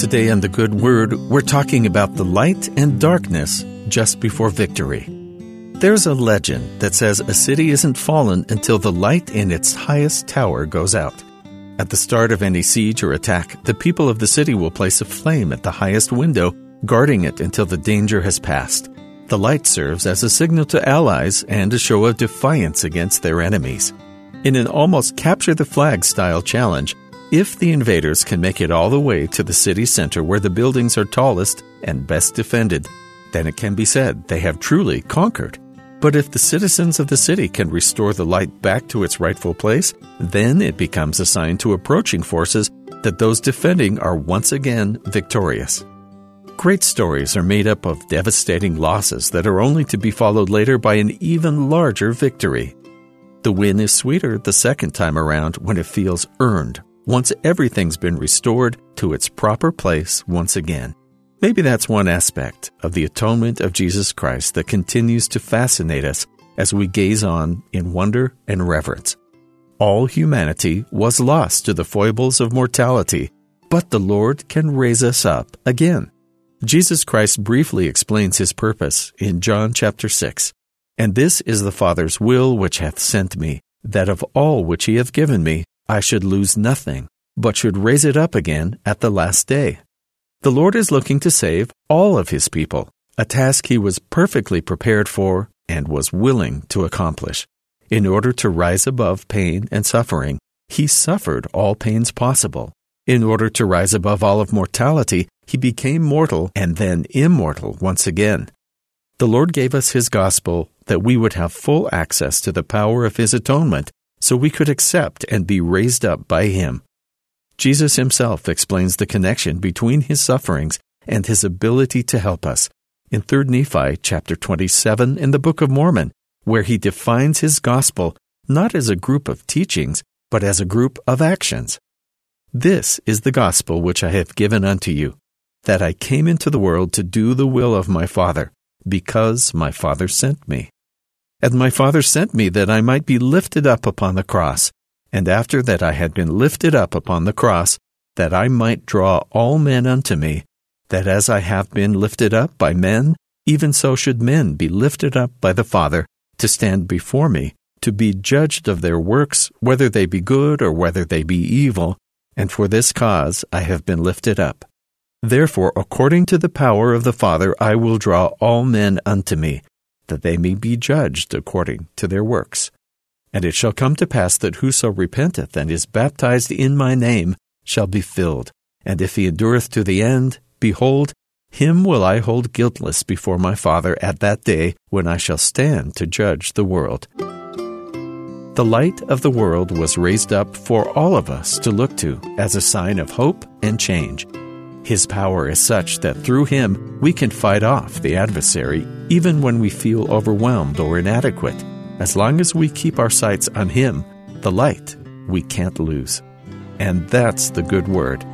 Today on The Good Word, we're talking about the light and darkness just before victory. There's a legend that says a city isn't fallen until the light in its highest tower goes out. At the start of any siege or attack, the people of the city will place a flame at the highest window, guarding it until the danger has passed. The light serves as a signal to allies and a show of defiance against their enemies. In an almost capture the flag style challenge, if the invaders can make it all the way to the city center where the buildings are tallest and best defended, then it can be said they have truly conquered. But if the citizens of the city can restore the light back to its rightful place, then it becomes a sign to approaching forces that those defending are once again victorious. Great stories are made up of devastating losses that are only to be followed later by an even larger victory. The win is sweeter the second time around when it feels earned once everything's been restored to its proper place once again. Maybe that's one aspect of the atonement of Jesus Christ that continues to fascinate us as we gaze on in wonder and reverence. All humanity was lost to the foibles of mortality, but the Lord can raise us up again. Jesus Christ briefly explains his purpose in John chapter 6. And this is the Father's will which hath sent me, that of all which he hath given me, I should lose nothing, but should raise it up again at the last day. The Lord is looking to save all of his people, a task he was perfectly prepared for and was willing to accomplish. In order to rise above pain and suffering, he suffered all pains possible. In order to rise above all of mortality, he became mortal and then immortal once again. The Lord gave us his gospel that we would have full access to the power of his atonement so we could accept and be raised up by him. Jesus himself explains the connection between his sufferings and his ability to help us in 3 Nephi chapter 27 in the Book of Mormon, where he defines his gospel not as a group of teachings, but as a group of actions. This is the gospel which I have given unto you, that I came into the world to do the will of my Father, because my Father sent me. And my Father sent me that I might be lifted up upon the cross, and after that I had been lifted up upon the cross, that I might draw all men unto me, that as I have been lifted up by men, even so should men be lifted up by the Father, to stand before me, to be judged of their works, whether they be good or whether they be evil, and for this cause I have been lifted up. Therefore, according to the power of the Father, I will draw all men unto me, that they may be judged according to their works. And it shall come to pass that whoso repenteth and is baptized in my name shall be filled. And if he endureth to the end, behold, him will I hold guiltless before my Father at that day when I shall stand to judge the world. The light of the world was raised up for all of us to look to as a sign of hope and change. His power is such that through him we can fight off the adversary even when we feel overwhelmed or inadequate. As long as we keep our sights on him, the light, we can't lose. And that's the good word.